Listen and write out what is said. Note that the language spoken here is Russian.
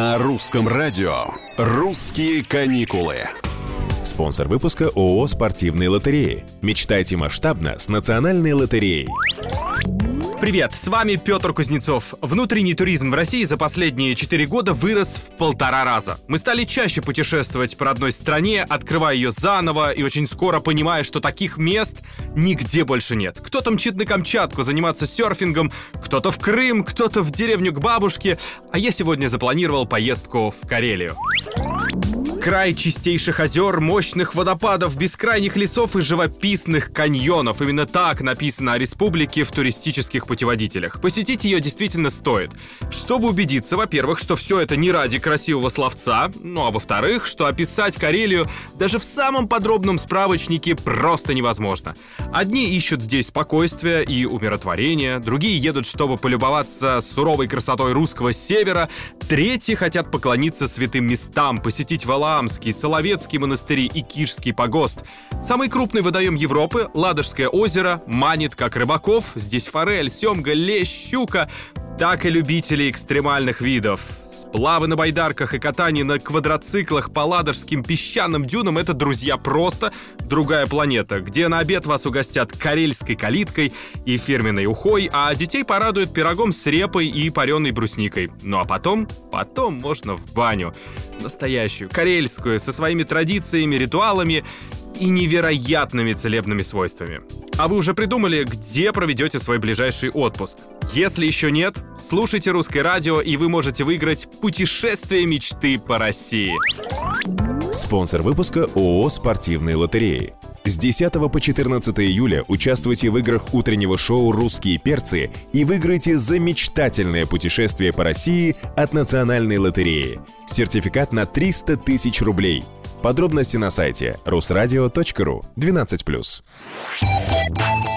На русском радио «Русские каникулы». Спонсор выпуска ООО «Спортивные лотереи». Мечтайте масштабно с национальной лотереей. Привет, с вами Петр Кузнецов. Внутренний туризм в России за последние 4 года вырос в полтора раза. Мы стали чаще путешествовать по родной стране, открывая ее заново и очень скоро понимая, что таких мест нигде больше нет. Кто-то мчит на Камчатку заниматься серфингом, кто-то в Крым, кто-то в деревню к бабушке, а я сегодня запланировал поездку в Карелию. Край чистейших озер, мощных водопадов, бескрайних лесов и живописных каньонов. Именно так написано о республике в туристических путеводителях. Посетить ее действительно стоит. Чтобы убедиться, во-первых, что все это не ради красивого словца, ну а во-вторых, что описать Карелию даже в самом подробном справочнике просто невозможно. Одни ищут здесь спокойствия и умиротворения, другие едут, чтобы полюбоваться суровой красотой русского севера, третьи хотят поклониться святым местам, посетить Валаамский, Соловецкий монастыри и Кишский погост. Самый крупный водоем Европы, Ладожское озеро, манит как рыбаков. Здесь форель, семга, лещ, щука так и любителей экстремальных видов. Сплавы на байдарках и катание на квадроциклах по ладожским песчаным дюнам — это, друзья, просто другая планета, где на обед вас угостят карельской калиткой и фирменной ухой, а детей порадуют пирогом с репой и пареной брусникой. Ну а потом, потом можно в баню. Настоящую, карельскую, со своими традициями, ритуалами и невероятными целебными свойствами. А вы уже придумали, где проведете свой ближайший отпуск? Если еще нет, слушайте русское радио, и вы можете выиграть путешествие мечты по России. Спонсор выпуска ООО «Спортивные лотереи». С 10 по 14 июля участвуйте в играх утреннего шоу «Русские перцы» и выиграйте замечательное путешествие по России от Национальной лотереи. Сертификат на 300 тысяч рублей – Подробности на сайте rusradio.ru 12+.